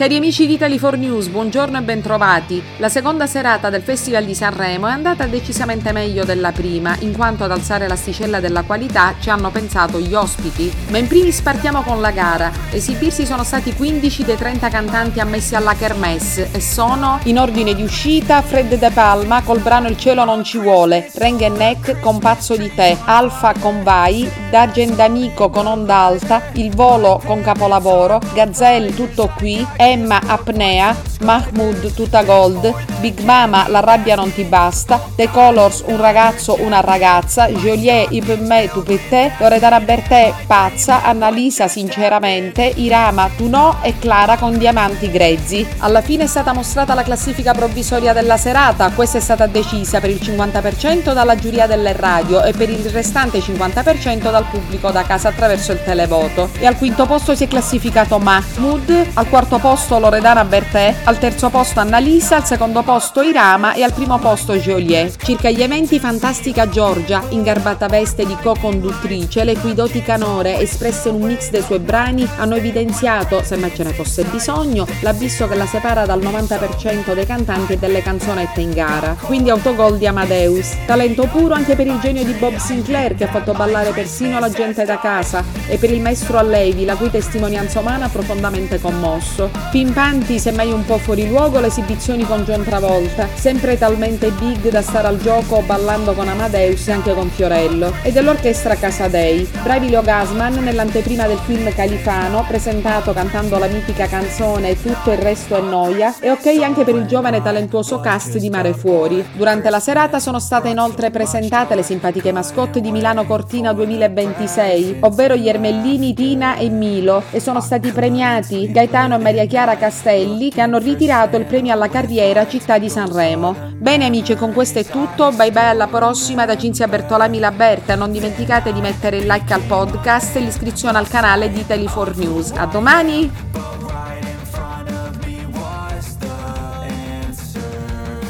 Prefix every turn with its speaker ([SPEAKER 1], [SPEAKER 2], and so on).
[SPEAKER 1] Cari amici di Italy4 News, buongiorno e bentrovati. La seconda serata del Festival di Sanremo è andata decisamente meglio della prima, in quanto ad alzare l'asticella della qualità ci hanno pensato gli ospiti. Ma in primis partiamo con la gara. Esibirsi sono stati 15 dei 30 cantanti ammessi alla Kermesse e sono in ordine di uscita Fred De Palma col brano Il cielo non ci vuole, Reng Neck con Pazzo di te, Alfa con Vai, D'Argent Amico con Onda Alta, Il volo con Capolavoro, Gazelle tutto qui, Emma Apnea, Mahmood Tuta Gold, Big Mama La rabbia non ti basta, The Colors Un ragazzo una ragazza, Joliet I per me tu per te, Loredana Bertè Pazza, Annalisa Sinceramente, Irama Tu no e Clara con Diamanti Grezzi. Alla fine è stata mostrata la classifica provvisoria della serata, questa è stata decisa per il 50% dalla giuria delle radio e per il restante 50% dal pubblico da casa attraverso il televoto. E al quinto posto si è classificato Mahmood, al quarto posto posto Loredana Bertè, al terzo posto Annalisa, al secondo posto Irama e al primo posto Joliet. Circa gli eventi Fantastica Giorgia, in garbata veste di co-conduttrice, le cui doti canore espresse in un mix dei suoi brani hanno evidenziato, se mai ce ne fosse bisogno, l'abisso che la separa dal 90% dei cantanti e delle canzonette in gara. Quindi autogol di Amadeus. Talento puro anche per il genio di Bob Sinclair che ha fatto ballare persino la gente da casa e per il maestro Allevi, la cui testimonianza umana ha profondamente commosso. Pimpanti, semmai un po' fuori luogo, le esibizioni con John Travolta, sempre talmente big da stare al gioco ballando con Amadeus e anche con Fiorello, e dell'orchestra Casadei. Bravi Leo Gasman nell'anteprima del film Califano, presentato cantando la mitica canzone Tutto il resto è noia, e ok anche per il giovane e talentuoso cast di Mare Fuori. Durante la serata sono state inoltre presentate le simpatiche mascotte di Milano Cortina 2026, ovvero gli Ermellini, Tina e Milo, e sono stati premiati Gaetano e Maria Chiara Castelli che hanno ritirato il premio alla carriera Città di Sanremo. Bene amici, con questo è tutto. Bye bye alla prossima da Cinzia Bertolami Laberta. Non dimenticate di mettere il like al podcast e l'iscrizione al canale di Italy4 News. A domani!